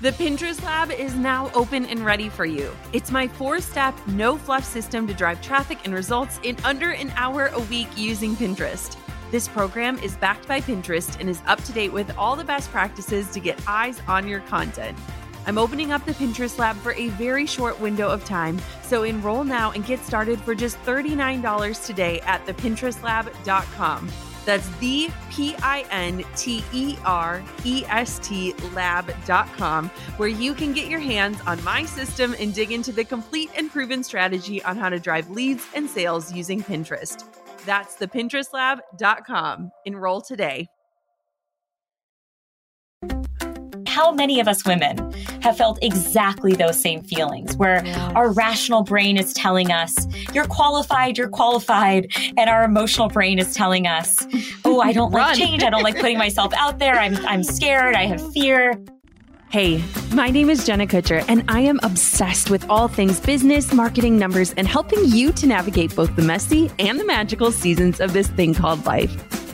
The Pinterest Lab is now open and ready for you. It's my four step, no fluff system to drive traffic and results in under an hour a week using Pinterest. This program is backed by Pinterest and is up to date with all the best practices to get eyes on your content. I'm opening up the Pinterest Lab for a very short window of time, so enroll now and get started for just $39 today at thepinterestlab.com. That's the P I N T E R E S T lab.com, where you can get your hands on my system and dig into the complete and proven strategy on how to drive leads and sales using Pinterest. That's the Pinterestlab.com. Enroll today. How many of us women have felt exactly those same feelings where yes. our rational brain is telling us, you're qualified, you're qualified. And our emotional brain is telling us, oh, I don't like change. I don't like putting myself out there. I'm, I'm scared. I have fear. Hey, my name is Jenna Kutcher, and I am obsessed with all things business, marketing, numbers, and helping you to navigate both the messy and the magical seasons of this thing called life.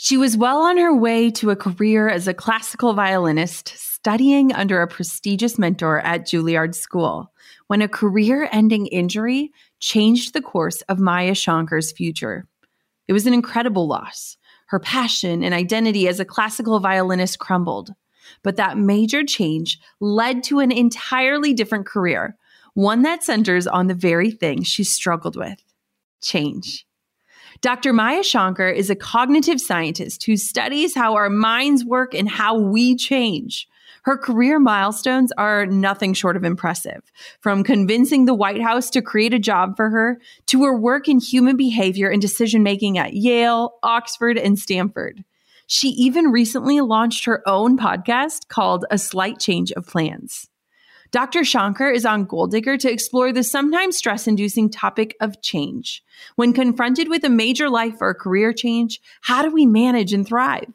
She was well on her way to a career as a classical violinist, studying under a prestigious mentor at Juilliard School, when a career ending injury changed the course of Maya Shankar's future. It was an incredible loss. Her passion and identity as a classical violinist crumbled. But that major change led to an entirely different career, one that centers on the very thing she struggled with change. Dr. Maya Shankar is a cognitive scientist who studies how our minds work and how we change. Her career milestones are nothing short of impressive, from convincing the White House to create a job for her to her work in human behavior and decision making at Yale, Oxford, and Stanford. She even recently launched her own podcast called A Slight Change of Plans. Dr. Shankar is on Goal Digger to explore the sometimes stress inducing topic of change. When confronted with a major life or career change, how do we manage and thrive?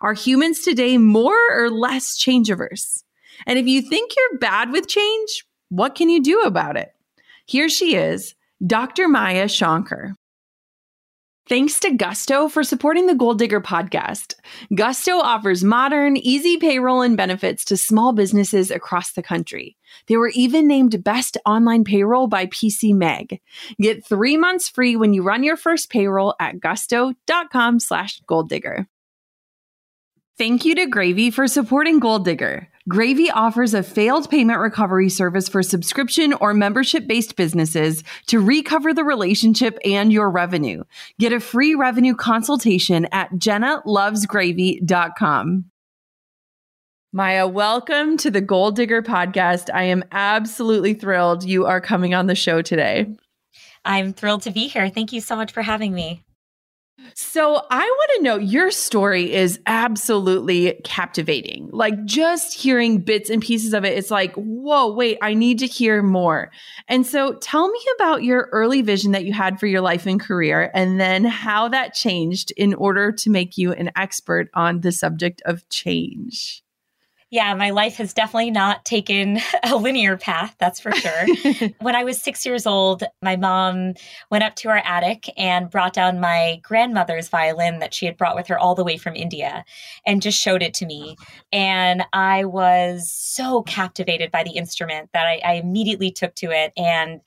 Are humans today more or less change averse? And if you think you're bad with change, what can you do about it? Here she is, Dr. Maya Shankar. Thanks to Gusto for supporting the Goal Digger podcast. Gusto offers modern, easy payroll and benefits to small businesses across the country. They were even named Best Online Payroll by PC Mag. Get three months free when you run your first payroll at gusto.com slash goaldigger. Thank you to Gravy for supporting Goal Digger. Gravy offers a failed payment recovery service for subscription or membership based businesses to recover the relationship and your revenue. Get a free revenue consultation at jennalovesgravy.com. Maya, welcome to the Goal Digger podcast. I am absolutely thrilled you are coming on the show today. I'm thrilled to be here. Thank you so much for having me. So I want to know your story is absolutely captivating. Like just hearing bits and pieces of it, it's like, whoa, wait, I need to hear more. And so tell me about your early vision that you had for your life and career, and then how that changed in order to make you an expert on the subject of change yeah, my life has definitely not taken a linear path, that's for sure. when I was six years old, my mom went up to our attic and brought down my grandmother's violin that she had brought with her all the way from India and just showed it to me. And I was so captivated by the instrument that I, I immediately took to it. And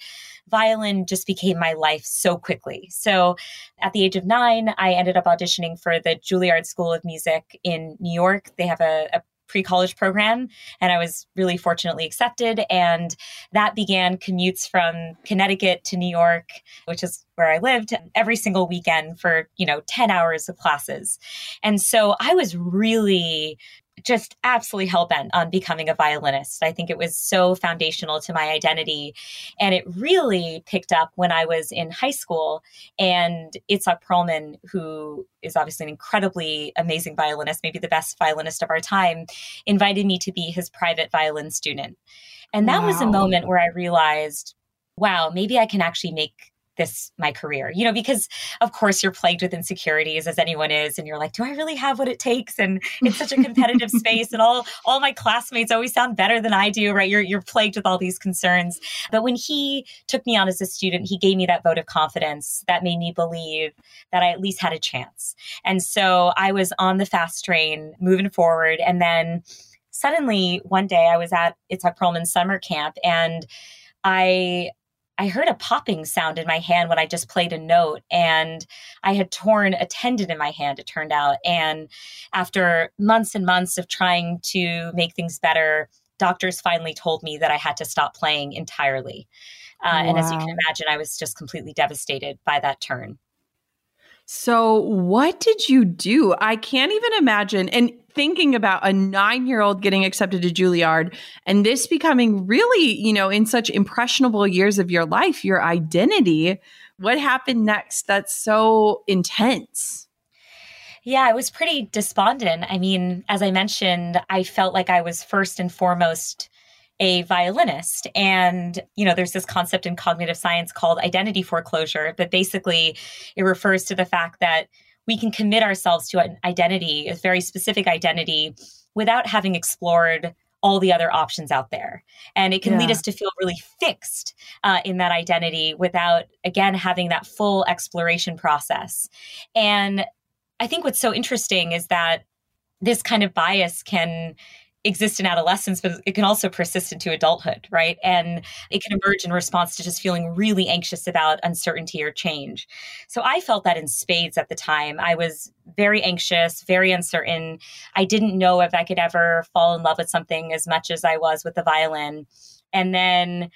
violin just became my life so quickly. So at the age of nine, I ended up auditioning for the Juilliard School of Music in New York. They have a, a pre college program. And I was really fortunately accepted. And that began commutes from Connecticut to New York, which is where I lived every single weekend for, you know, 10 hours of classes. And so I was really just absolutely hell bent on becoming a violinist. I think it was so foundational to my identity. And it really picked up when I was in high school. And Itzhak Perlman, who is obviously an incredibly amazing violinist, maybe the best violinist of our time, invited me to be his private violin student. And that wow. was a moment where I realized, wow, maybe I can actually make this my career you know because of course you're plagued with insecurities as anyone is and you're like do i really have what it takes? And it's such a competitive space and all all my classmates always sound better than i do right? You're you're plagued with all these concerns. But when he took me on as a student he gave me that vote of confidence that made me believe that i at least had a chance. And so i was on the fast train moving forward and then suddenly one day i was at itzhak perlman's summer camp and I I heard a popping sound in my hand when I just played a note, and I had torn a tendon in my hand, it turned out. And after months and months of trying to make things better, doctors finally told me that I had to stop playing entirely. Uh, wow. And as you can imagine, I was just completely devastated by that turn. So, what did you do? I can't even imagine. And thinking about a nine year old getting accepted to Juilliard and this becoming really, you know, in such impressionable years of your life, your identity. What happened next? That's so intense. Yeah, I was pretty despondent. I mean, as I mentioned, I felt like I was first and foremost a violinist. And, you know, there's this concept in cognitive science called identity foreclosure, but basically it refers to the fact that we can commit ourselves to an identity, a very specific identity, without having explored all the other options out there. And it can yeah. lead us to feel really fixed uh, in that identity without, again, having that full exploration process. And I think what's so interesting is that this kind of bias can exist in adolescence, but it can also persist into adulthood, right? And it can emerge in response to just feeling really anxious about uncertainty or change. So I felt that in spades at the time. I was very anxious, very uncertain. I didn't know if I could ever fall in love with something as much as I was with the violin. And then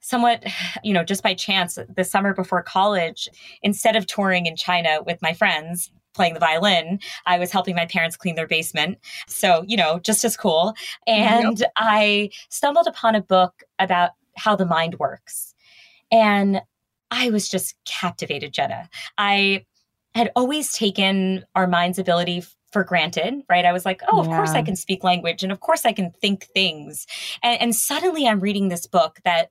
somewhat, you know, just by chance, the summer before college, instead of touring in China with my friends, playing the violin, I was helping my parents clean their basement. So, you know, just as cool. And yep. I stumbled upon a book about how the mind works. And I was just captivated, Jenna. I had always taken our mind's ability for granted, right? I was like, oh, of yeah. course I can speak language and of course I can think things. And, and suddenly I'm reading this book that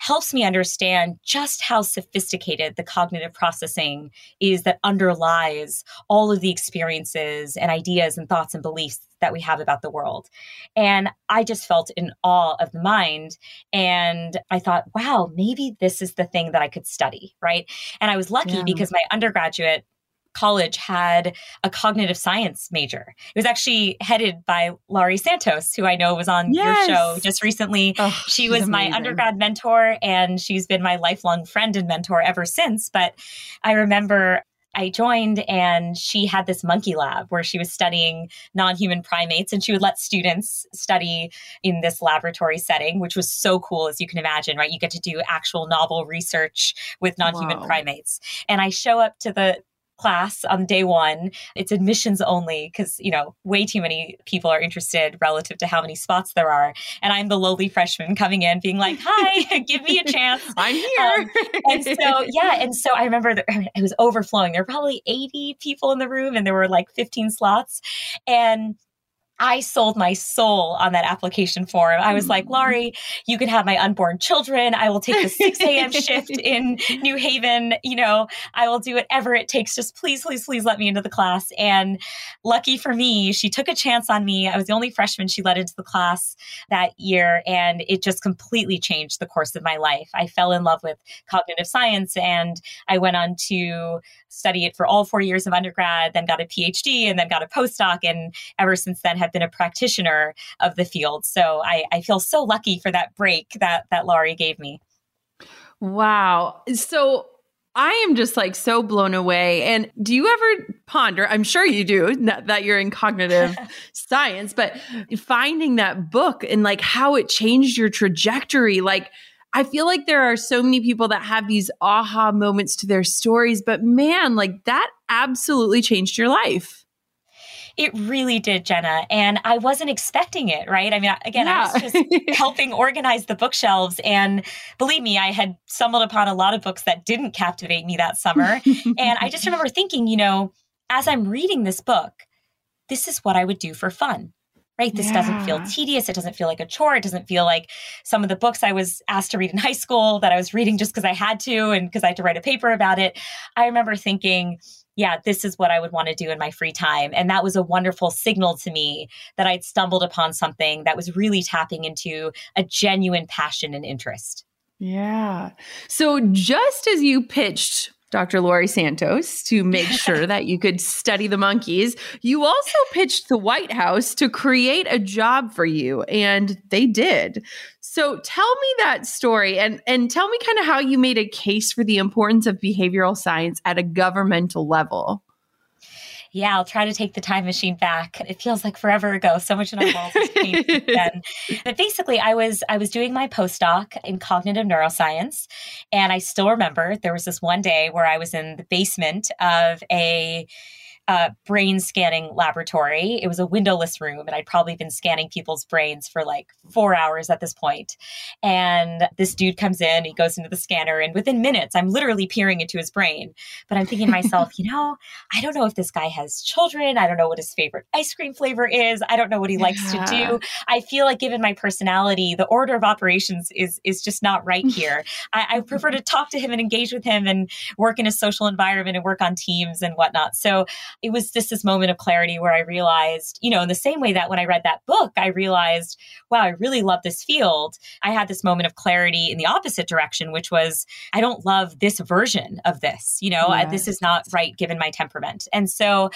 helps me understand just how sophisticated the cognitive processing is that underlies all of the experiences and ideas and thoughts and beliefs that we have about the world. And I just felt in awe of the mind. And I thought, wow, maybe this is the thing that I could study, right? And I was lucky yeah. because my undergraduate college had a cognitive science major. It was actually headed by Laurie Santos, who I know was on yes. your show just recently. Oh, she was my undergrad mentor and she's been my lifelong friend and mentor ever since. But I remember I joined and she had this monkey lab where she was studying non human primates and she would let students study in this laboratory setting, which was so cool, as you can imagine, right? You get to do actual novel research with non human primates. And I show up to the class on day one. It's admissions only because, you know, way too many people are interested relative to how many spots there are. And I'm the lowly freshman coming in being like, hi, give me a chance. I'm here. Um, and so, yeah. And so I remember that it was overflowing. There were probably 80 people in the room and there were like 15 slots. And I sold my soul on that application form. I was like, mm-hmm. Laurie, you can have my unborn children. I will take the 6 a.m. shift in New Haven. You know, I will do whatever it takes. Just please, please, please let me into the class. And lucky for me, she took a chance on me. I was the only freshman she let into the class that year. And it just completely changed the course of my life. I fell in love with cognitive science and I went on to study it for all four years of undergrad, then got a PhD and then got a postdoc. And ever since then have been a practitioner of the field. So I, I feel so lucky for that break that, that Laurie gave me. Wow. So I am just like so blown away. And do you ever ponder? I'm sure you do that you're in cognitive science, but finding that book and like how it changed your trajectory, like I feel like there are so many people that have these aha moments to their stories, but man, like that absolutely changed your life. It really did, Jenna. And I wasn't expecting it, right? I mean, again, yeah. I was just helping organize the bookshelves. And believe me, I had stumbled upon a lot of books that didn't captivate me that summer. and I just remember thinking, you know, as I'm reading this book, this is what I would do for fun right? This yeah. doesn't feel tedious. It doesn't feel like a chore. It doesn't feel like some of the books I was asked to read in high school that I was reading just because I had to and because I had to write a paper about it. I remember thinking, yeah, this is what I would want to do in my free time. And that was a wonderful signal to me that I'd stumbled upon something that was really tapping into a genuine passion and interest. Yeah. So just as you pitched Dr. Laurie Santos to make sure that you could study the monkeys. You also pitched the White House to create a job for you, and they did. So tell me that story and, and tell me kind of how you made a case for the importance of behavioral science at a governmental level yeah, I'll try to take the time machine back. It feels like forever ago. So much in our walls has changed then. But basically, I was I was doing my postdoc in cognitive neuroscience, and I still remember there was this one day where I was in the basement of a uh, brain scanning laboratory. It was a windowless room, and I'd probably been scanning people's brains for like four hours at this point. And this dude comes in, he goes into the scanner, and within minutes, I'm literally peering into his brain. But I'm thinking to myself, you know, I don't know if this guy has children. I don't know what his favorite ice cream flavor is. I don't know what he likes yeah. to do. I feel like, given my personality, the order of operations is is just not right here. I, I prefer to talk to him and engage with him and work in a social environment and work on teams and whatnot. So it was just this moment of clarity where I realized, you know, in the same way that when I read that book, I realized, wow, I really love this field. I had this moment of clarity in the opposite direction, which was, I don't love this version of this. You know, this is not right given my temperament. And so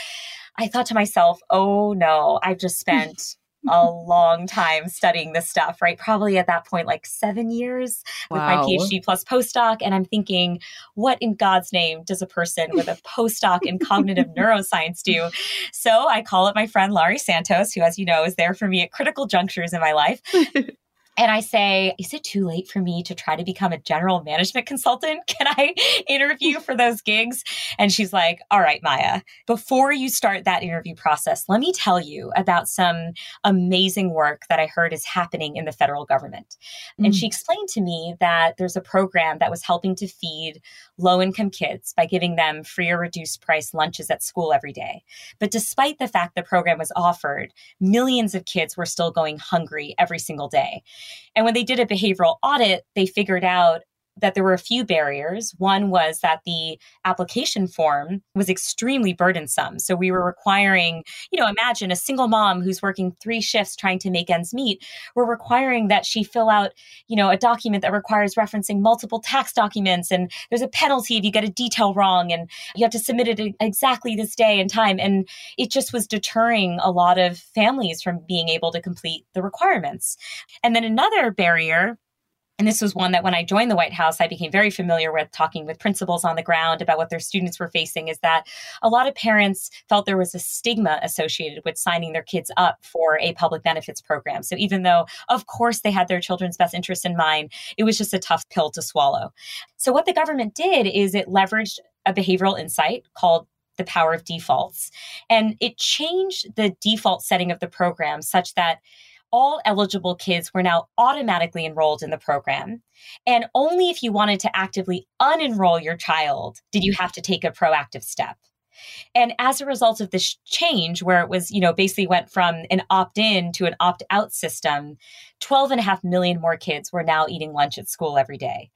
I thought to myself, oh no, I've just spent a long time studying this stuff, right? Probably at that point, like seven years with wow. my PhD plus postdoc. And I'm thinking, what in God's name does a person with a postdoc in cognitive neuroscience do? So I call up my friend Laurie Santos, who, as you know, is there for me at critical junctures in my life. and I say, Is it too late for me to try to become a general management consultant? Can I interview for those gigs? And she's like, All right, Maya, before you start that interview process, let me tell you about some amazing work that I heard is happening in the federal government. Mm. And she explained to me that there's a program that was helping to feed low income kids by giving them free or reduced price lunches at school every day. But despite the fact the program was offered, millions of kids were still going hungry every single day. And when they did a behavioral audit, they figured out that there were a few barriers. One was that the application form was extremely burdensome. So we were requiring, you know, imagine a single mom who's working three shifts trying to make ends meet. We're requiring that she fill out, you know, a document that requires referencing multiple tax documents. And there's a penalty if you get a detail wrong. And you have to submit it exactly this day and time. And it just was deterring a lot of families from being able to complete the requirements. And then another barrier and this was one that when I joined the White House, I became very familiar with talking with principals on the ground about what their students were facing is that a lot of parents felt there was a stigma associated with signing their kids up for a public benefits program. So even though, of course, they had their children's best interest in mind, it was just a tough pill to swallow. So what the government did is it leveraged a behavioral insight called the power of defaults. And it changed the default setting of the program such that all eligible kids were now automatically enrolled in the program. And only if you wanted to actively unenroll your child did you have to take a proactive step. And as a result of this change, where it was, you know, basically went from an opt in to an opt out system, 12 and a half million more kids were now eating lunch at school every day.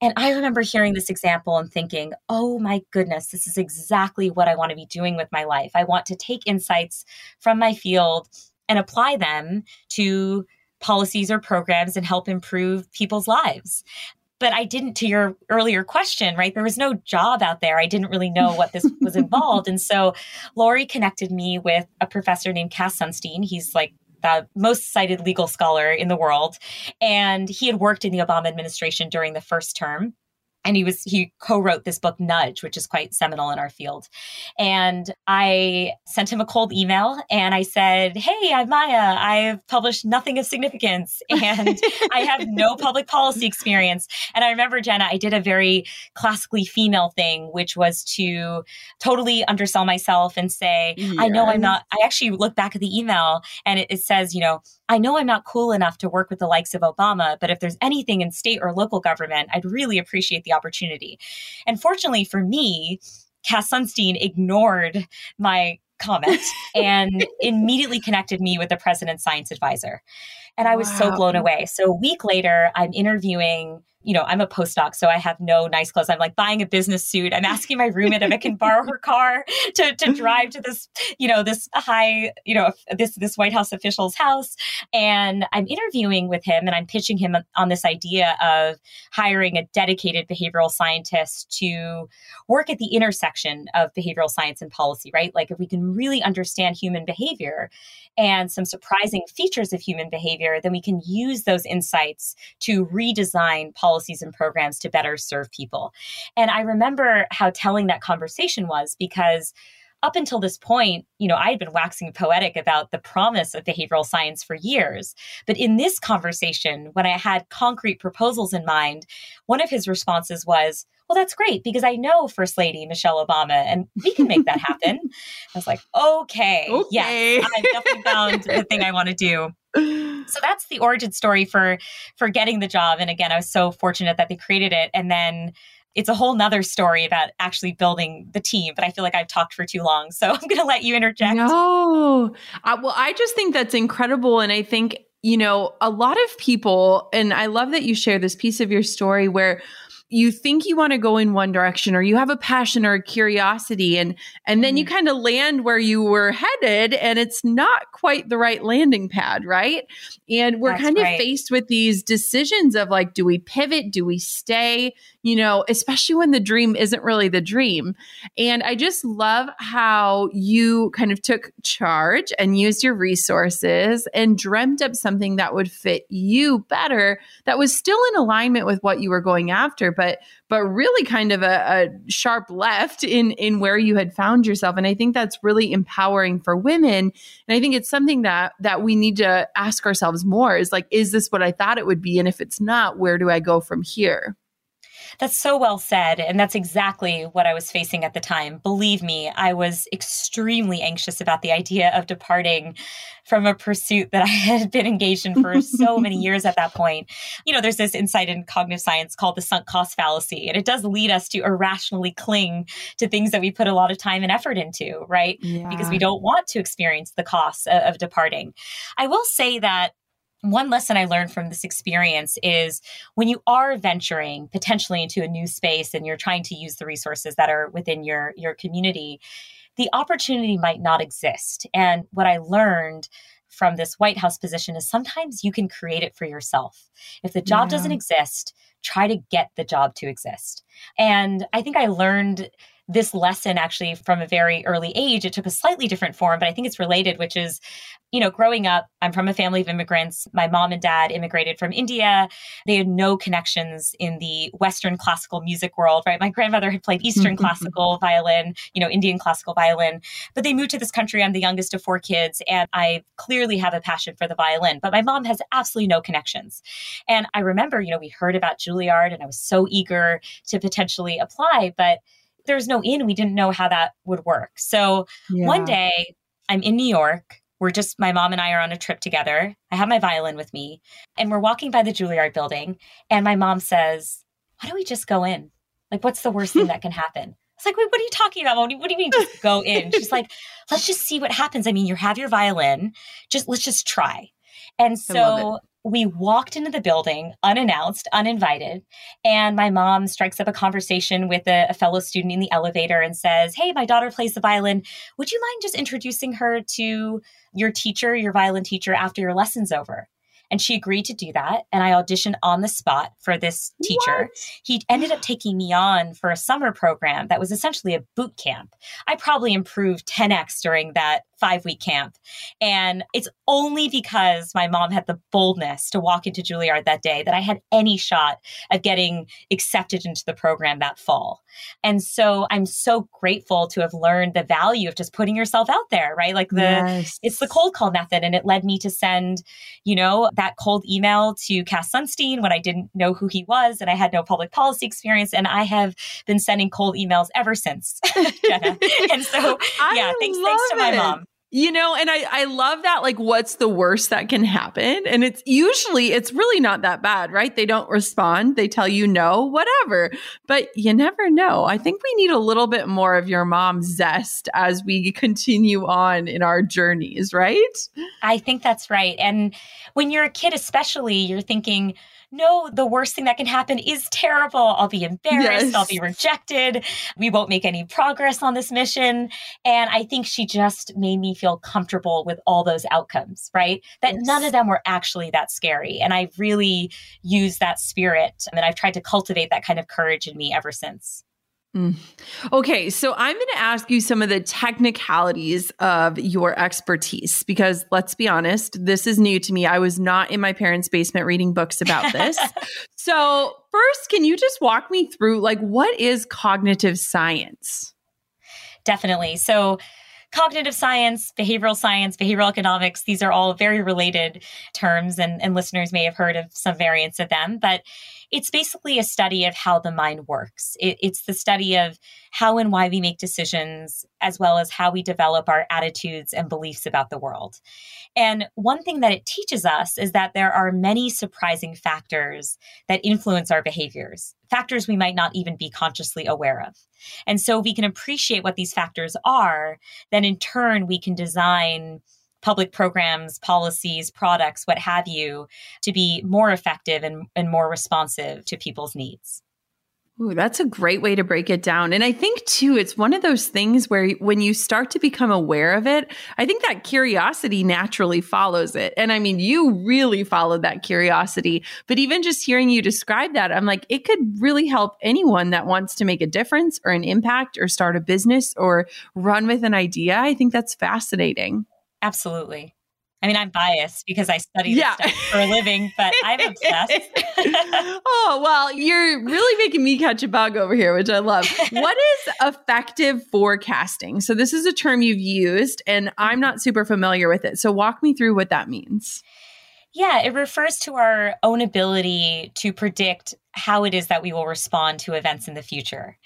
And I remember hearing this example and thinking, oh my goodness, this is exactly what I want to be doing with my life. I want to take insights from my field and apply them to policies or programs and help improve people's lives but I didn't to your earlier question, right? There was no job out there. I didn't really know what this was involved. And so Laurie connected me with a professor named Cass Sunstein. He's like the most cited legal scholar in the world. And he had worked in the Obama administration during the first term and he was he co-wrote this book nudge which is quite seminal in our field. And i sent him a cold email and i said hey i'm maya. I've published nothing of significance and i have no public policy experience. And i remember jenna i did a very classically female thing which was to totally undersell myself and say yes. i know i'm not i actually look back at the email and it, it says you know I know I'm not cool enough to work with the likes of Obama, but if there's anything in state or local government, I'd really appreciate the opportunity. And fortunately for me, Cass Sunstein ignored my comment and immediately connected me with the president's science advisor. And I was wow. so blown away. So a week later, I'm interviewing you know, I'm a postdoc, so I have no nice clothes. I'm like buying a business suit. I'm asking my roommate if I can borrow her car to, to drive to this, you know, this high, you know, this this White House official's house. And I'm interviewing with him and I'm pitching him on this idea of hiring a dedicated behavioral scientist to work at the intersection of behavioral science and policy, right? Like if we can really understand human behavior and some surprising features of human behavior, then we can use those insights to redesign policies and programs to better serve people. And I remember how telling that conversation was because up until this point, you know, I had been waxing poetic about the promise of behavioral science for years. But in this conversation, when I had concrete proposals in mind, one of his responses was, well, that's great because I know First Lady Michelle Obama and we can make that happen. I was like, okay, okay. yes, I've definitely found the thing I want to do. So that's the origin story for for getting the job. And again, I was so fortunate that they created it. And then it's a whole nother story about actually building the team, but I feel like I've talked for too long. So I'm going to let you interject. No. Well, I just think that's incredible. And I think, you know, a lot of people, and I love that you share this piece of your story where you think you want to go in one direction or you have a passion or a curiosity and and then you mm-hmm. kind of land where you were headed and it's not quite the right landing pad right and we're That's kind right. of faced with these decisions of like do we pivot do we stay you know especially when the dream isn't really the dream and i just love how you kind of took charge and used your resources and dreamt up something that would fit you better that was still in alignment with what you were going after but but really kind of a, a sharp left in in where you had found yourself. And i think that's really empowering for women. And i think it's something that that we need to ask ourselves more is like is this what i thought it would be? And if it's not where do i go from here that's so well said. And that's exactly what I was facing at the time. Believe me, I was extremely anxious about the idea of departing from a pursuit that I had been engaged in for so many years at that point. You know, there's this insight in cognitive science called the sunk cost fallacy, and it does lead us to irrationally cling to things that we put a lot of time and effort into, right? Yeah. Because we don't want to experience the costs of, of departing. I will say that one lesson I learned from this experience is when you are venturing potentially into a new space and you're trying to use the resources that are within your your community, the opportunity might not exist. And what I learned from this White House position is sometimes you can create it for yourself. If the job yeah. doesn't exist, try to get the job to exist. And I think I learned this lesson actually from a very early age. It took a slightly different form, but I think it's related, which is, you know, growing up, I'm from a family of immigrants. My mom and dad immigrated from India. They had no connections in the Western classical music world, right? My grandmother had played Eastern classical violin, you know, Indian classical violin, but they moved to this country. I'm the youngest of four kids, and I clearly have a passion for the violin, but my mom has absolutely no connections. And I remember, you know, we heard about Juilliard and I was so eager to potentially apply, but there's no in. We didn't know how that would work. So yeah. one day I'm in New York. We're just, my mom and I are on a trip together. I have my violin with me and we're walking by the Juilliard building. And my mom says, why don't we just go in? Like, what's the worst thing that can happen? It's like, wait, what are you talking about? What do, you, what do you mean just go in? She's like, let's just see what happens. I mean, you have your violin. Just let's just try. And so we walked into the building unannounced, uninvited, and my mom strikes up a conversation with a, a, fellow student in the elevator and says, Hey, my daughter plays the violin. Would you mind just introducing her to your teacher, your violin teacher, after your lesson's over? And she agreed to do that. And I auditioned on the spot for this teacher. What? He ended up taking me on for a summer program that was essentially a boot camp. I probably improved 10x during that five week camp. And it's only because my mom had the boldness to walk into Juilliard that day that I had any shot of getting accepted into the program that fall. And so I'm so grateful to have learned the value of just putting yourself out there, right? Like the, yes. it's the cold call method. And it led me to send, you know, that cold email to Cass Sunstein when I didn't know who he was and I had no public policy experience. And I have been sending cold emails ever since, Jenna. and so, yeah, thanks, thanks to my mom. You know, and I, I love that. Like, what's the worst that can happen? And it's usually, it's really not that bad, right? They don't respond. They tell you no, whatever. But you never know. I think we need a little bit more of your mom's zest as we continue on in our journeys, right? I think that's right. And when you're a kid, especially, you're thinking, no, the worst thing that can happen is terrible. I'll be embarrassed. Yes. I'll be rejected. We won't make any progress on this mission. And I think she just made me feel comfortable with all those outcomes, right? That yes. none of them were actually that scary. And I really used that spirit. and I've tried to cultivate that kind of courage in me ever since. Mm. Okay, so I'm going to ask you some of the technicalities of your expertise because let's be honest, this is new to me. I was not in my parents' basement reading books about this. so, first, can you just walk me through like what is cognitive science? Definitely. So, cognitive science, behavioral science, behavioral economics, these are all very related terms, and, and listeners may have heard of some variants of them. But it's basically a study of how the mind works. It, it's the study of how and why we make decisions, as well as how we develop our attitudes and beliefs about the world. And one thing that it teaches us is that there are many surprising factors that influence our behaviors, factors we might not even be consciously aware of. And so, we can appreciate what these factors are, then in turn, we can design public programs, policies, products, what have you, to be more effective and, and more responsive to people's needs. Ooh, that's a great way to break it down. And I think too, it's one of those things where when you start to become aware of it, I think that curiosity naturally follows it. And I mean, you really followed that curiosity. But even just hearing you describe that, I'm like, it could really help anyone that wants to make a difference or an impact or start a business or run with an idea. I think that's fascinating. Absolutely. I mean, I'm biased because I study yeah. this stuff for a living, but I'm obsessed. oh, well, you're really making me catch a bug over here, which I love. what is affective forecasting? So, this is a term you've used, and I'm not super familiar with it. So, walk me through what that means. Yeah, it refers to our own ability to predict how it is that we will respond to events in the future.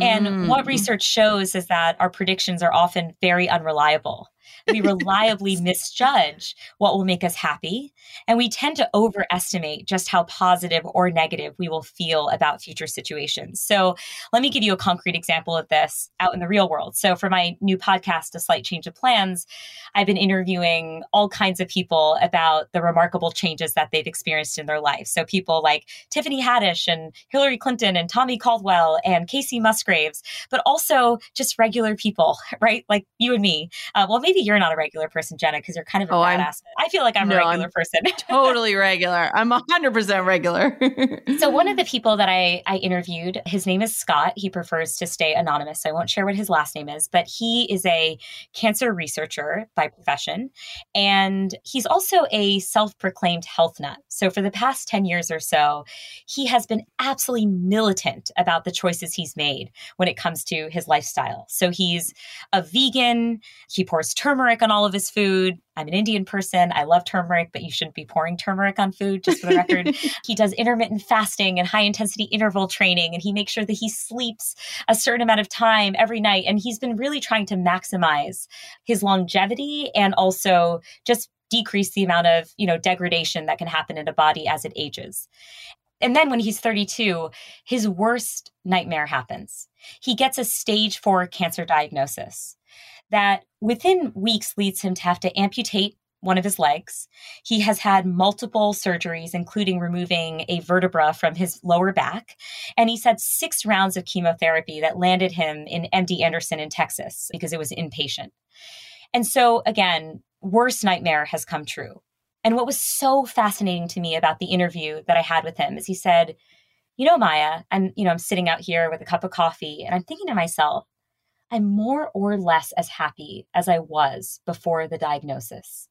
And mm. what research shows is that our predictions are often very unreliable we reliably misjudge what will make us happy. And we tend to overestimate just how positive or negative we will feel about future situations. So let me give you a concrete example of this out in the real world. So for my new podcast, A Slight Change of Plans, I've been interviewing all kinds of people about the remarkable changes that they've experienced in their life. So people like Tiffany Haddish and Hillary Clinton and Tommy Caldwell and Kacey Musgraves, but also just regular people, right? Like you and me. Uh, well, maybe you're not a regular person, Jenna, because you're kind of a oh, badass. I'm, I feel like I'm no, a regular I'm person. totally regular. I'm 100% regular. so one of the people that I, I interviewed, his name is Scott. He prefers to stay anonymous. So I won't share what his last name is, but he is a cancer researcher by profession. And he's also a self proclaimed health nut. So for the past 10 years or so, he has been absolutely militant about the choices he's made when it comes to his lifestyle. So he's a vegan, he pours turmeric turmeric on all of his food. I'm an Indian person. I love turmeric, but you shouldn't be pouring turmeric on food, just for the record. he does intermittent fasting and high intensity interval training, and he makes sure that he sleeps a certain amount of time every night. And he's been really trying to maximize his longevity and also just decrease the amount of, you know, degradation that can happen in a body as it ages. And then when he's 32, his worst nightmare happens. He gets a stage four cancer diagnosis that within weeks leads him to have to amputate one of his legs. He has had multiple surgeries, including removing a vertebra from his lower back. And he's had six rounds of chemotherapy that landed him in MD Anderson in Texas because it was inpatient. And so, again, worst nightmare has come true. And what was so fascinating to me about the interview that I had with him is he said, You know, Maya, I'm, you know, I'm sitting out here with a cup of coffee and I'm thinking to myself, I'm more or less as happy as I was before the diagnosis.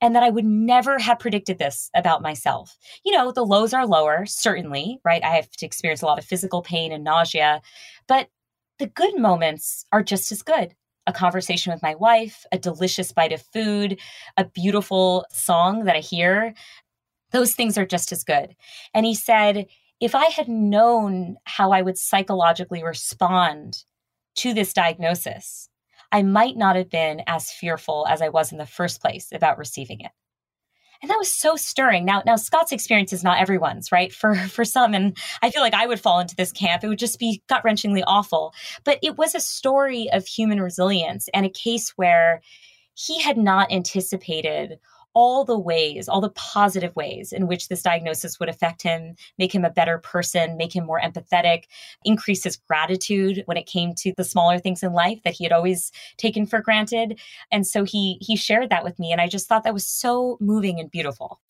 And that I would never have predicted this about myself. You know, the lows are lower, certainly, right? I have to experience a lot of physical pain and nausea, but the good moments are just as good. A conversation with my wife, a delicious bite of food, a beautiful song that I hear, those things are just as good. And he said, if I had known how I would psychologically respond to this diagnosis, I might not have been as fearful as I was in the first place about receiving it. And that was so stirring. Now, now Scott's experience is not everyone's, right? For for some, and I feel like I would fall into this camp. It would just be gut wrenchingly awful. But it was a story of human resilience and a case where he had not anticipated all the ways, all the positive ways in which this diagnosis would affect him, make him a better person, make him more empathetic, increase his gratitude when it came to the smaller things in life that he had always taken for granted. And so he he shared that with me and I just thought that was so moving and beautiful.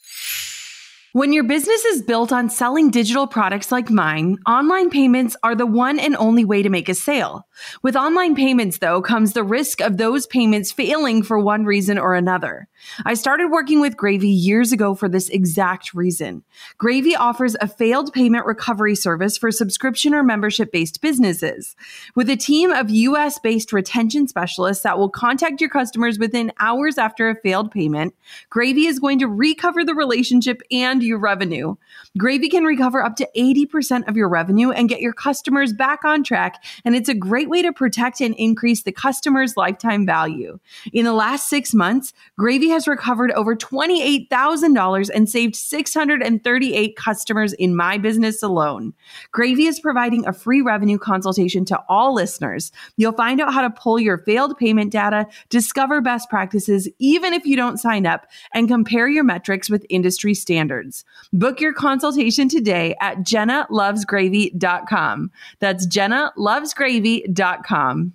When your business is built on selling digital products like mine, online payments are the one and only way to make a sale. With online payments, though, comes the risk of those payments failing for one reason or another. I started working with Gravy years ago for this exact reason. Gravy offers a failed payment recovery service for subscription or membership based businesses. With a team of US based retention specialists that will contact your customers within hours after a failed payment, Gravy is going to recover the relationship and your revenue. Gravy can recover up to 80% of your revenue and get your customers back on track. And it's a great way to protect and increase the customer's lifetime value. In the last six months, Gravy has recovered over $28,000 and saved 638 customers in my business alone. Gravy is providing a free revenue consultation to all listeners. You'll find out how to pull your failed payment data, discover best practices, even if you don't sign up, and compare your metrics with industry standards. Book your consultation today at jennalovesgravy.com. That's jennalovesgravy.com.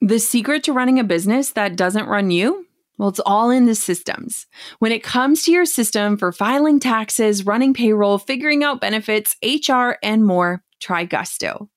The secret to running a business that doesn't run you? Well, it's all in the systems. When it comes to your system for filing taxes, running payroll, figuring out benefits, HR, and more, try Gusto.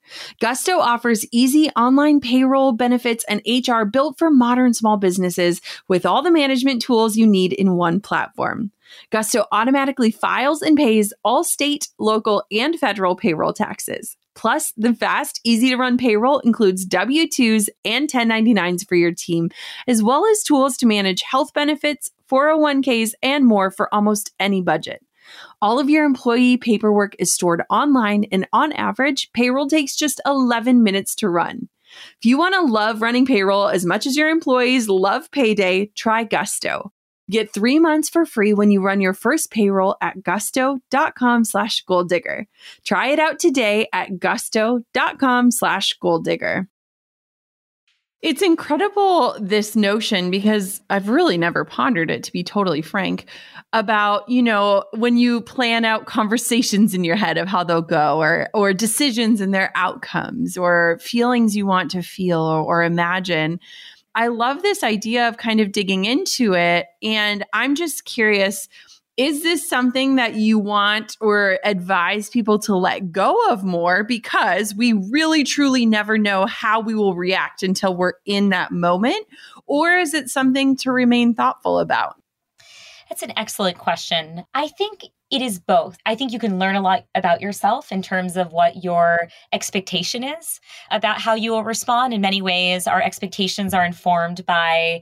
Gusto offers easy online payroll, benefits, and HR built for modern small businesses with all the management tools you need in one platform. Gusto automatically files and pays all state, local, and federal payroll taxes. Plus, the fast, easy to run payroll includes W 2s and 1099s for your team, as well as tools to manage health benefits, 401ks, and more for almost any budget. All of your employee paperwork is stored online, and on average, payroll takes just 11 minutes to run. If you want to love running payroll as much as your employees love payday, try Gusto. Get three months for free when you run your first payroll at gusto.com slash goal digger. Try it out today at gusto.com slash goal digger. It's incredible, this notion, because I've really never pondered it, to be totally frank, about, you know, when you plan out conversations in your head of how they'll go or, or decisions and their outcomes or feelings you want to feel or, or imagine. I love this idea of kind of digging into it. And I'm just curious is this something that you want or advise people to let go of more because we really truly never know how we will react until we're in that moment? Or is it something to remain thoughtful about? That's an excellent question. I think it is both. I think you can learn a lot about yourself in terms of what your expectation is about how you will respond. In many ways, our expectations are informed by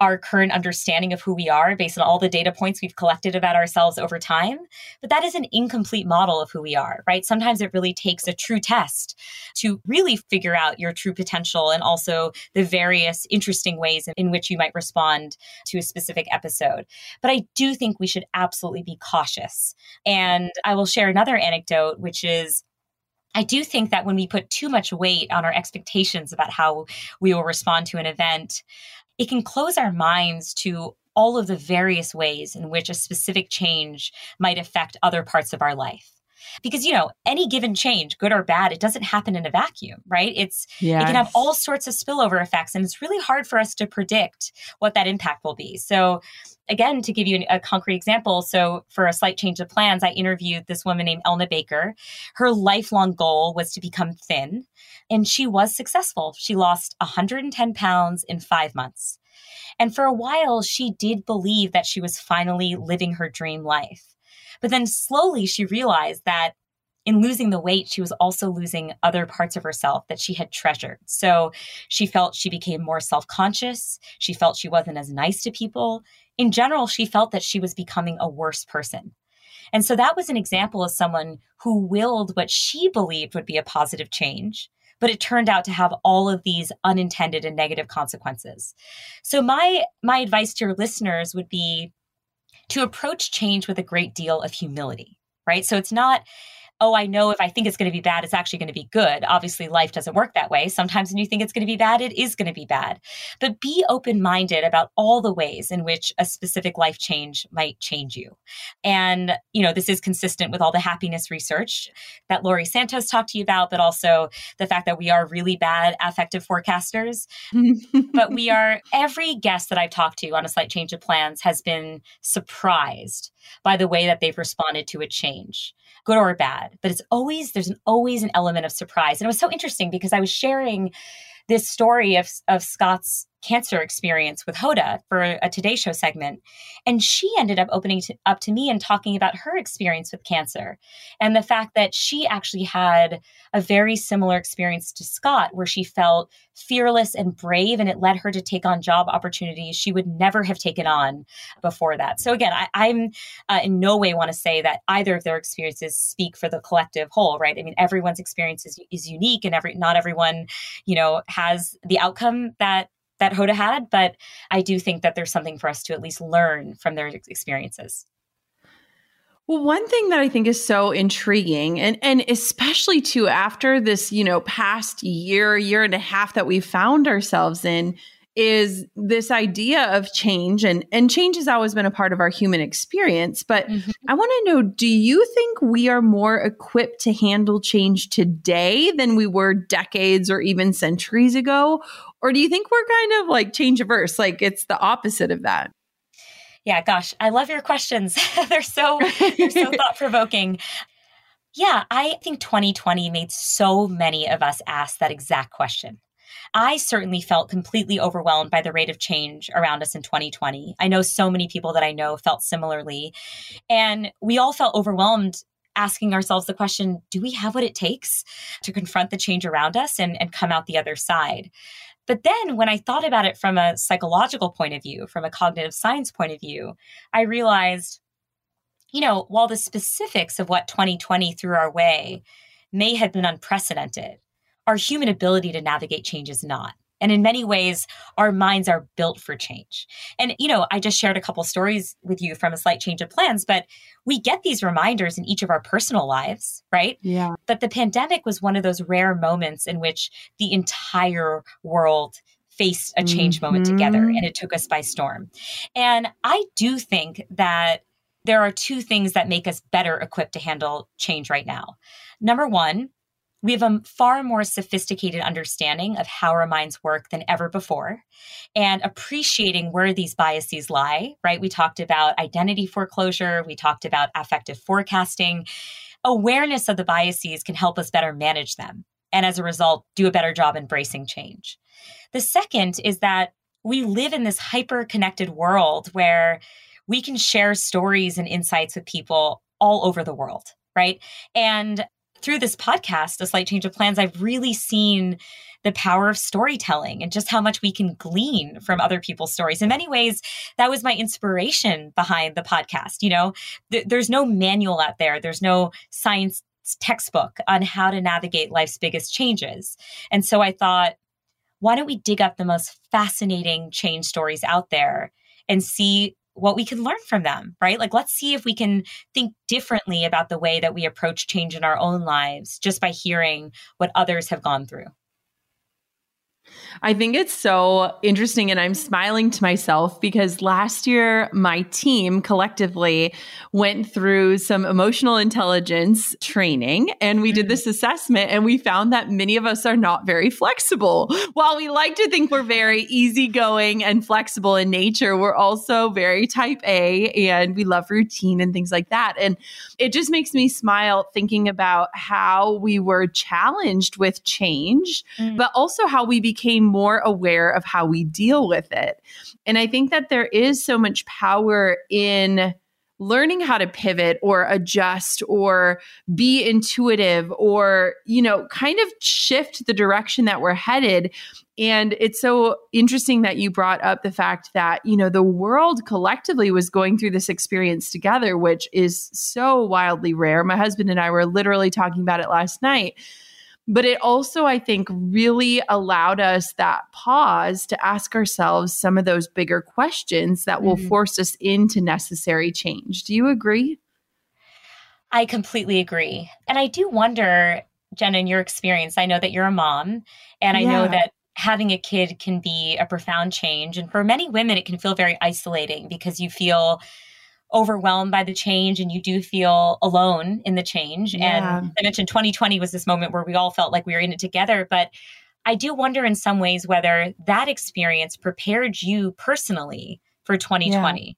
our current understanding of who we are based on all the data points we've collected about ourselves over time. But that is an incomplete model of who we are, right? Sometimes it really takes a true test to really figure out your true potential and also the various interesting ways in which you might respond to a specific episode. But I do think we should absolutely be cautious. And I will share another anecdote, which is I do think that when we put too much weight on our expectations about how we will respond to an event, it can close our minds to all of the various ways in which a specific change might affect other parts of our life. Because you know any given change good or bad it doesn't happen in a vacuum right? It's yes. it can have all sorts of spillover effects and it's really hard for us to predict what that impact will be. So again, to give you a concrete example, so for a slight change of plans, I interviewed this woman named Elna Baker. Her lifelong goal was to become thin, and she was successful. She lost 110 pounds in five months. And for a while, she did believe that she was finally living her dream life. But then slowly she realized that in losing the weight, she was also losing other parts of herself that she had treasured. So she felt she became more self conscious. She felt she wasn't as nice to people in general, she felt that she was becoming a worse person. And so that was an example of someone who willed what she believed would be a positive change, but it turned out to have all of these unintended and negative consequences. So my my advice to your listeners would be to approach change with a great deal of humility, right? So it's not oh, I know if I think it's going to be bad, it's actually going to be good. Obviously, life doesn't work that way. Sometimes when you think it's going to be bad, it is going to be bad. But be open minded about all the ways in which a specific life change might change you. And, you know, this is consistent with all the happiness research that Laurie Santos talked to you about, but also the fact that we are really bad affective forecasters. but we are, every guest that I've talked to on a slight change of plans has been surprised by the way that they've responded to a change good or bad, but it's always, there's an, always an element of surprise. And it was so interesting because I was sharing this story of, of Scott's cancer experience with Hoda for a Today Show segment. And she ended up opening to, up to me and talking about her experience with cancer and the fact that she actually had a very similar experience to Scott, where she felt fearless and brave, and it led her to take on job opportunities she would never have taken on before that. So, again, I, am uh, in no way want to say that either of their experiences speak for the collective whole, right? I mean, everyone's experience is, is unique, and every not everyone, you know, has the outcome that that Hoda had, but I do think that there's something for us to at least learn from their experiences. Well, one thing that I think is so intriguing, and and especially too after this, you know, past year, year and a half that we found ourselves in, is this idea of change and and change has always been a part of our human experience but mm-hmm. i want to know do you think we are more equipped to handle change today than we were decades or even centuries ago or do you think we're kind of like change averse like it's the opposite of that yeah gosh i love your questions they're so they're so thought provoking yeah i think 2020 made so many of us ask that exact question I certainly felt completely overwhelmed by the rate of change around us in 2020. I know so many people that I know felt similarly. And we all felt overwhelmed asking ourselves the question do we have what it takes to confront the change around us and, and come out the other side? But then when I thought about it from a psychological point of view, from a cognitive science point of view, I realized, you know, while the specifics of what 2020 threw our way may have been unprecedented, our human ability to navigate change is not. And in many ways, our minds are built for change. And, you know, I just shared a couple stories with you from a slight change of plans, but we get these reminders in each of our personal lives, right? Yeah. But the pandemic was one of those rare moments in which the entire world faced a change mm-hmm. moment together and it took us by storm. And I do think that there are two things that make us better equipped to handle change right now. Number one, we have a far more sophisticated understanding of how our minds work than ever before and appreciating where these biases lie, right? We talked about identity foreclosure, we talked about affective forecasting. Awareness of the biases can help us better manage them and as a result, do a better job embracing change. The second is that we live in this hyper connected world where we can share stories and insights with people all over the world right? And through this podcast, A Slight Change of Plans, I've really seen the power of storytelling and just how much we can glean from other people's stories. In many ways, that was my inspiration behind the podcast. You know, th- there's no manual out there, there's no science textbook on how to navigate life's biggest changes. And so I thought, why don't we dig up the most fascinating change stories out there and see what we can learn from them, right? Like, let's see if we can think differently about the way that we approach change in our own lives just by hearing what others have gone through. I think it's so interesting. And I'm smiling to myself because last year, my team collectively went through some emotional intelligence training and we did mm-hmm. this assessment. And we found that many of us are not very flexible. While we like to think we're very easygoing and flexible in nature, we're also very type A and we love routine and things like that. And it just makes me smile thinking about how we were challenged with change, mm. but also how we became more aware of how we deal with it. And I think that there is so much power in learning how to pivot or adjust or be intuitive or you know kind of shift the direction that we're headed. And it's so interesting that you brought up the fact that you know the world collectively was going through this experience together which is so wildly rare. My husband and I were literally talking about it last night but it also, I think, really allowed us that pause to ask ourselves some of those bigger questions that will mm-hmm. force us into necessary change. Do you agree? I completely agree. And I do wonder, Jen, in your experience, I know that you're a mom, and I yeah. know that having a kid can be a profound change. And for many women, it can feel very isolating because you feel overwhelmed by the change and you do feel alone in the change. Yeah. And I mentioned 2020 was this moment where we all felt like we were in it together. But I do wonder in some ways whether that experience prepared you personally for 2020.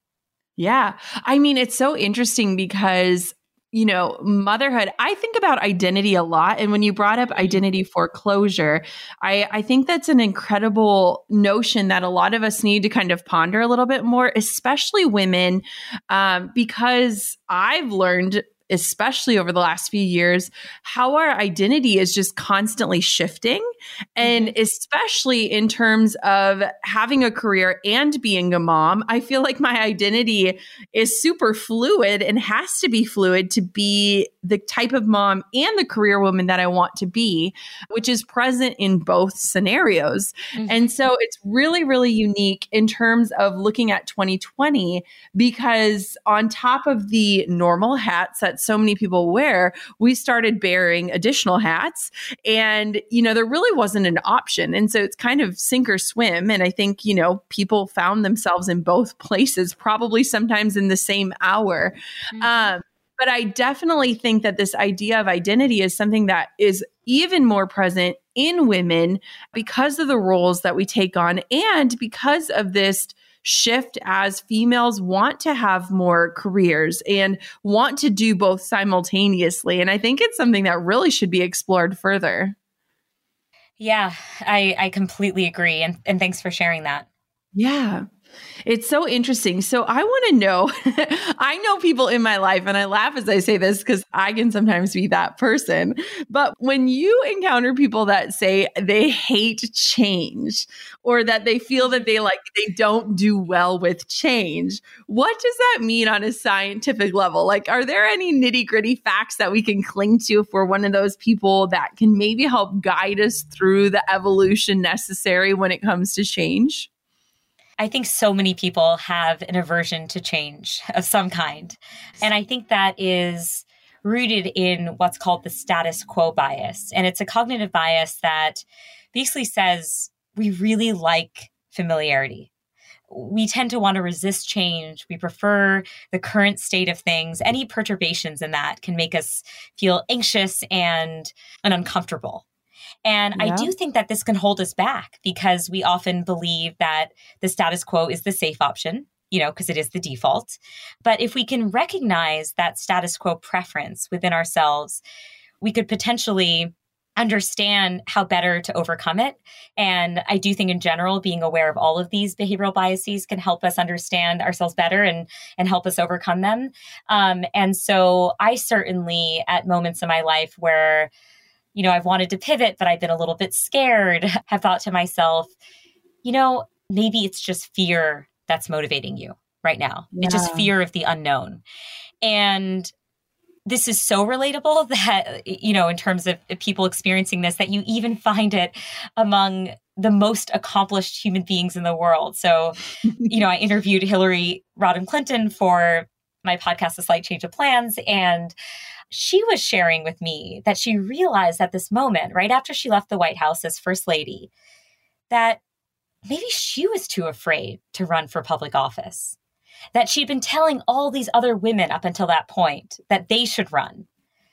Yeah. yeah. I mean, it's so interesting because you know, motherhood, I think about identity a lot. And when you brought up identity foreclosure, I, I think that's an incredible notion that a lot of us need to kind of ponder a little bit more, especially women, um, because I've learned especially over the last few years, how our identity is just constantly shifting. And mm-hmm. especially in terms of having a career and being a mom, I feel like my identity is super fluid and has to be fluid to be the type of mom and the career woman that I want to be, which is present in both scenarios. Mm-hmm. And so it's really, really unique in terms of looking at 2020 because on top of the normal hats that so many people wear, we started bearing additional hats. And, you know, there really wasn't an option. And so it's kind of sink or swim. And I think, you know, people found themselves in both places, probably sometimes in the same hour. Mm-hmm. Um, but I definitely think that this idea of identity is something that is even more present in women because of the roles that we take on and because of this shift as females want to have more careers and want to do both simultaneously. And I think it's something that really should be explored further. Yeah, I, I completely agree. And, and thanks for sharing that. Yeah. It's so interesting. So I want to know I know people in my life, and I laugh as I say this because I can sometimes be that person. But when you encounter people that say they hate change or that they feel that they like they don't do well with change, what does that mean on a scientific level? Like, are there any nitty gritty facts that we can cling to if we're one of those people that can maybe help guide us through the evolution necessary when it comes to change? I think so many people have an aversion to change of some kind. And I think that is rooted in what's called the status quo bias. And it's a cognitive bias that basically says we really like familiarity. We tend to want to resist change. We prefer the current state of things. Any perturbations in that can make us feel anxious and, and uncomfortable. And yeah. I do think that this can hold us back because we often believe that the status quo is the safe option, you know, because it is the default. But if we can recognize that status quo preference within ourselves, we could potentially understand how better to overcome it. And I do think in general, being aware of all of these behavioral biases can help us understand ourselves better and, and help us overcome them. Um, and so I certainly at moments in my life where you know, I've wanted to pivot, but I've been a little bit scared, have thought to myself, you know, maybe it's just fear that's motivating you right now. Yeah. It's just fear of the unknown. And this is so relatable that, you know, in terms of people experiencing this, that you even find it among the most accomplished human beings in the world. So, you know, I interviewed Hillary Rodham Clinton for my podcast, The Slight Change of Plans. And she was sharing with me that she realized at this moment, right after she left the White House as First Lady, that maybe she was too afraid to run for public office. That she'd been telling all these other women up until that point that they should run.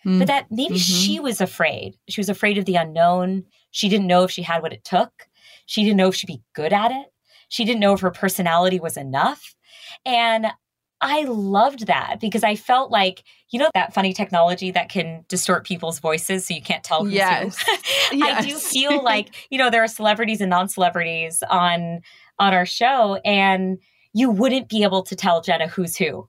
Mm. But that maybe mm-hmm. she was afraid. She was afraid of the unknown. She didn't know if she had what it took. She didn't know if she'd be good at it. She didn't know if her personality was enough. And I loved that because I felt like, you know, that funny technology that can distort people's voices so you can't tell who's yes. who. yes. I do feel like, you know, there are celebrities and non-celebrities on on our show and you wouldn't be able to tell Jenna who's who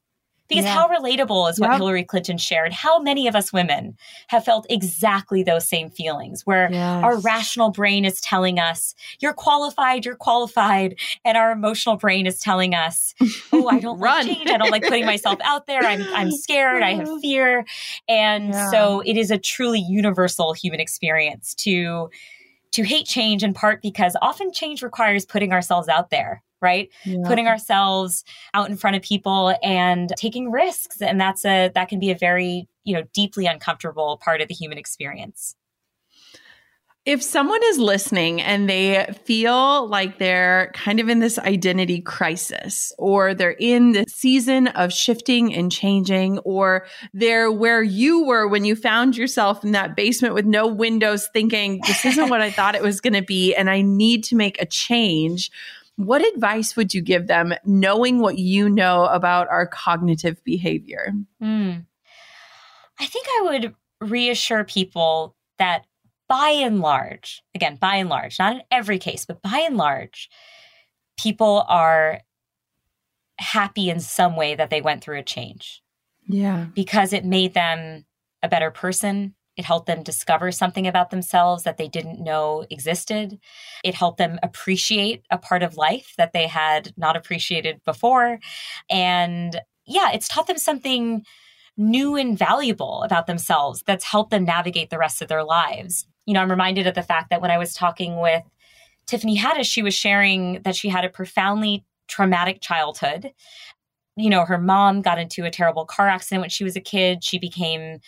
because yeah. how relatable is what. Hillary Clinton shared? How many of us women have felt exactly those same feelings where yes. our rational brain is telling us, you're qualified, you're qualified. And our emotional brain is telling us, oh, I don't like change. I don't like putting myself out there. I'm, I'm scared. I have fear. And yeah. so it is a truly universal human experience to, to hate change in part because often change requires putting ourselves out there right yeah. putting ourselves out in front of people and taking risks and that's a that can be a very you know deeply uncomfortable part of the human experience if someone is listening and they feel like they're kind of in this identity crisis or they're in the season of shifting and changing or they're where you were when you found yourself in that basement with no windows thinking this isn't what I thought it was going to be and I need to make a change what advice would you give them knowing what you know about our cognitive behavior? Mm. I think I would reassure people that by and large, again, by and large, not in every case, but by and large, people are happy in some way that they went through a change. Yeah. Because it made them a better person. It helped them discover something about themselves that they didn't know existed. It helped them appreciate a part of life that they had not appreciated before. And yeah, it's taught them something new and valuable about themselves that's helped them navigate the rest of their lives. You know, I'm reminded of the fact that when I was talking with Tiffany Haddish, she was sharing that she had a profoundly traumatic childhood. You know, her mom got into a terrible car accident when she was a kid. She became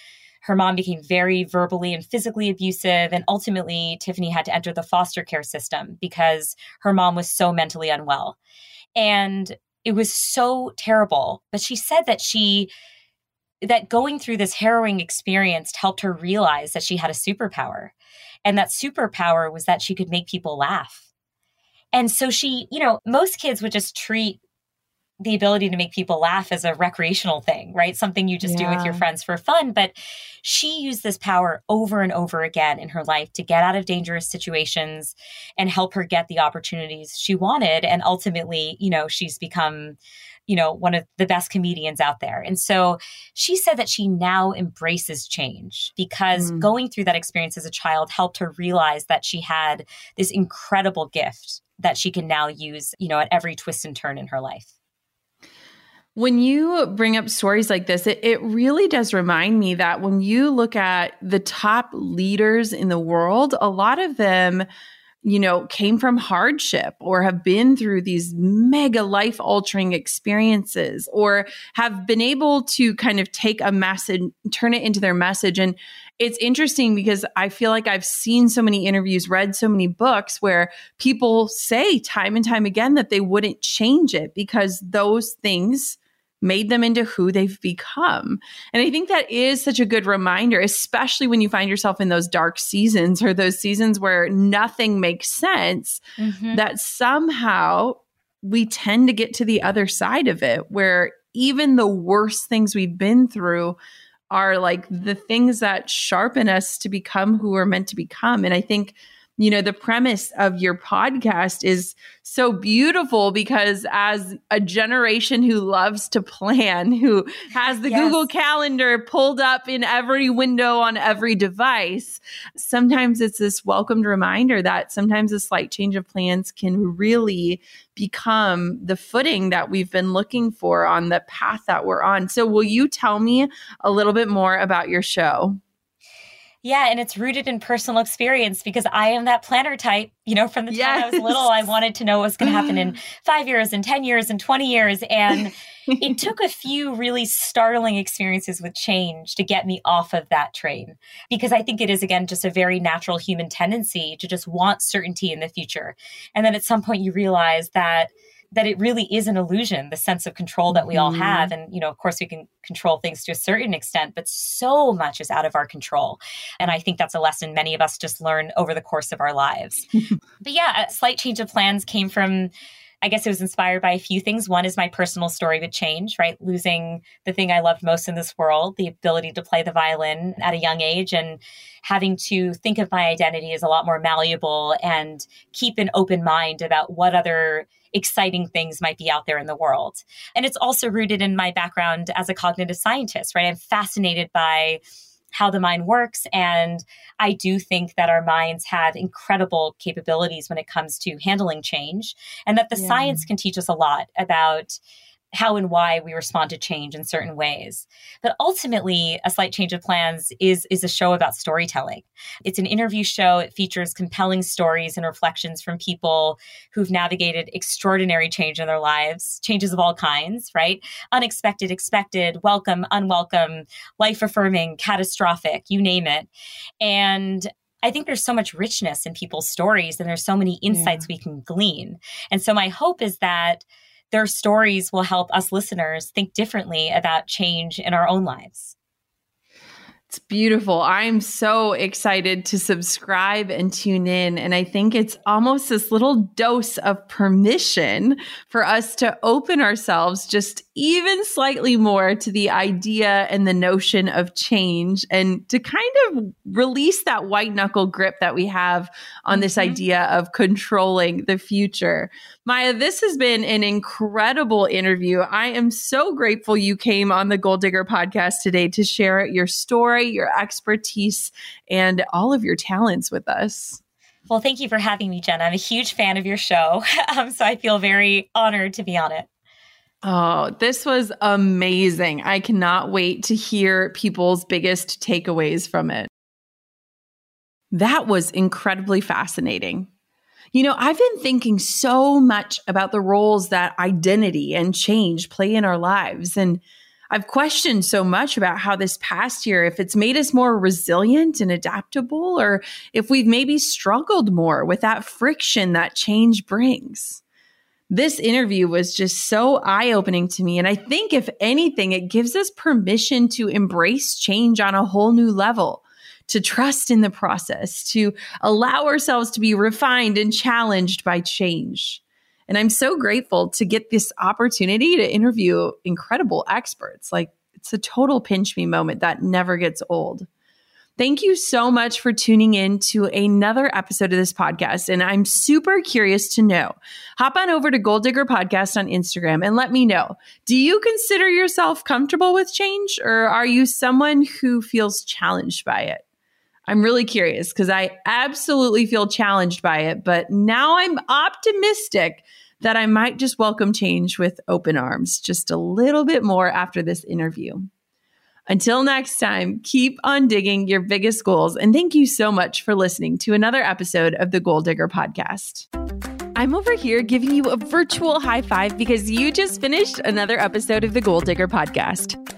her mom became very verbally and physically abusive. And ultimately, Tiffany had to enter the foster care system because her mom was so mentally unwell. And it was so terrible. But she said that she, that going through this harrowing experience helped her realize that she had a superpower. And that superpower was that she could make people laugh. And so she, you know, most kids would just treat the ability to make people laugh as a recreational thing, right? Something you just yeah. do with your friends for fun. But she used this power over and over again in her life to get out of dangerous situations and help her get the opportunities she wanted. And ultimately, you know, she's become, you know, one of the best comedians out there. And so she said that she now embraces change because mm. going through that experience as a child helped her realize that she had this incredible gift that she can now use, you know, at every twist and turn in her life. When you bring up stories like this, it, it really does remind me that when you look at the top leaders in the world, a lot of them you know, came from hardship or have been through these mega life altering experiences or have been able to kind of take a message, turn it into their message. And it's interesting because I feel like I've seen so many interviews, read so many books where people say time and time again that they wouldn't change it because those things made them into who they've become. And I think that is such a good reminder, especially when you find yourself in those dark seasons or those seasons where nothing makes sense, mm-hmm. that somehow we tend to get to the other side of it where even the worst things we've been through are like the things that sharpen us to become who we're meant to become. And I think you know, the premise of your podcast is so beautiful because as a generation who loves to plan, who has the yes. Google Calendar pulled up in every window on every device, sometimes it's this welcomed reminder that sometimes a slight change of plans can really become the footing that we've been looking for on the path that we're on. So, will you tell me a little bit more about your show? Yeah, and it's rooted in personal experience because I am that planner type. You know, from the time yes. I was little, I wanted to know what's going to happen in five years, and 10 years, and 20 years. And it took a few really startling experiences with change to get me off of that train because I think it is, again, just a very natural human tendency to just want certainty in the future. And then at some point, you realize that that it really is an illusion the sense of control that we all mm-hmm. have and you know of course we can control things to a certain extent but so much is out of our control and i think that's a lesson many of us just learn over the course of our lives but yeah a slight change of plans came from I guess it was inspired by a few things. One is my personal story with change, right? Losing the thing I loved most in this world, the ability to play the violin at a young age and having to think of my identity as a lot more malleable and keep an open mind about what other exciting things might be out there in the world. And it's also rooted in my background as a cognitive scientist, right? I'm fascinated by how the mind works. And I do think that our minds have incredible capabilities when it comes to handling change, and that the yeah. science can teach us a lot about how and why we respond to change in certain ways. But ultimately, a slight change of plans is is a show about storytelling. It's an interview show. It features compelling stories and reflections from people who've navigated extraordinary change in their lives, changes of all kinds, right? Unexpected, expected, welcome, unwelcome, life affirming, catastrophic, you name it. And I think there's so much richness in people's stories and there's so many insights yeah. we can glean. And so my hope is that their stories will help us listeners think differently about change in our own lives. It's beautiful. I'm so excited to subscribe and tune in. And I think it's almost this little dose of permission for us to open ourselves just even slightly more to the idea and the notion of change and to kind of release that white knuckle grip that we have on this mm-hmm. idea of controlling the future. Maya, this has been an incredible interview. I am so grateful you came on the Goal Digger podcast today to share your story, your expertise, and all of your talents with us. Well, thank you for having me, Jenna. I'm a huge fan of your show. Um, so I feel very honored to be on it. Oh, this was amazing. I cannot wait to hear people's biggest takeaways from it. That was incredibly fascinating. You know, I've been thinking so much about the roles that identity and change play in our lives. And I've questioned so much about how this past year, if it's made us more resilient and adaptable, or if we've maybe struggled more with that friction that change brings. This interview was just so eye opening to me. And I think, if anything, it gives us permission to embrace change on a whole new level to trust in the process, to allow ourselves to be refined and challenged by change. And I'm so grateful to get this opportunity to interview incredible experts. Like it's a total pinch me moment that never gets old. Thank you so much for tuning in to another episode of this podcast. And I'm super curious to know. Hop on over to Goal Digger Podcast on Instagram and let me know. Do you consider yourself comfortable with change or are you someone who feels challenged by it? I'm really curious because I absolutely feel challenged by it, but now I'm optimistic that I might just welcome change with open arms just a little bit more after this interview. Until next time, keep on digging your biggest goals. And thank you so much for listening to another episode of the Goal Digger Podcast. I'm over here giving you a virtual high five because you just finished another episode of the Goal Digger Podcast.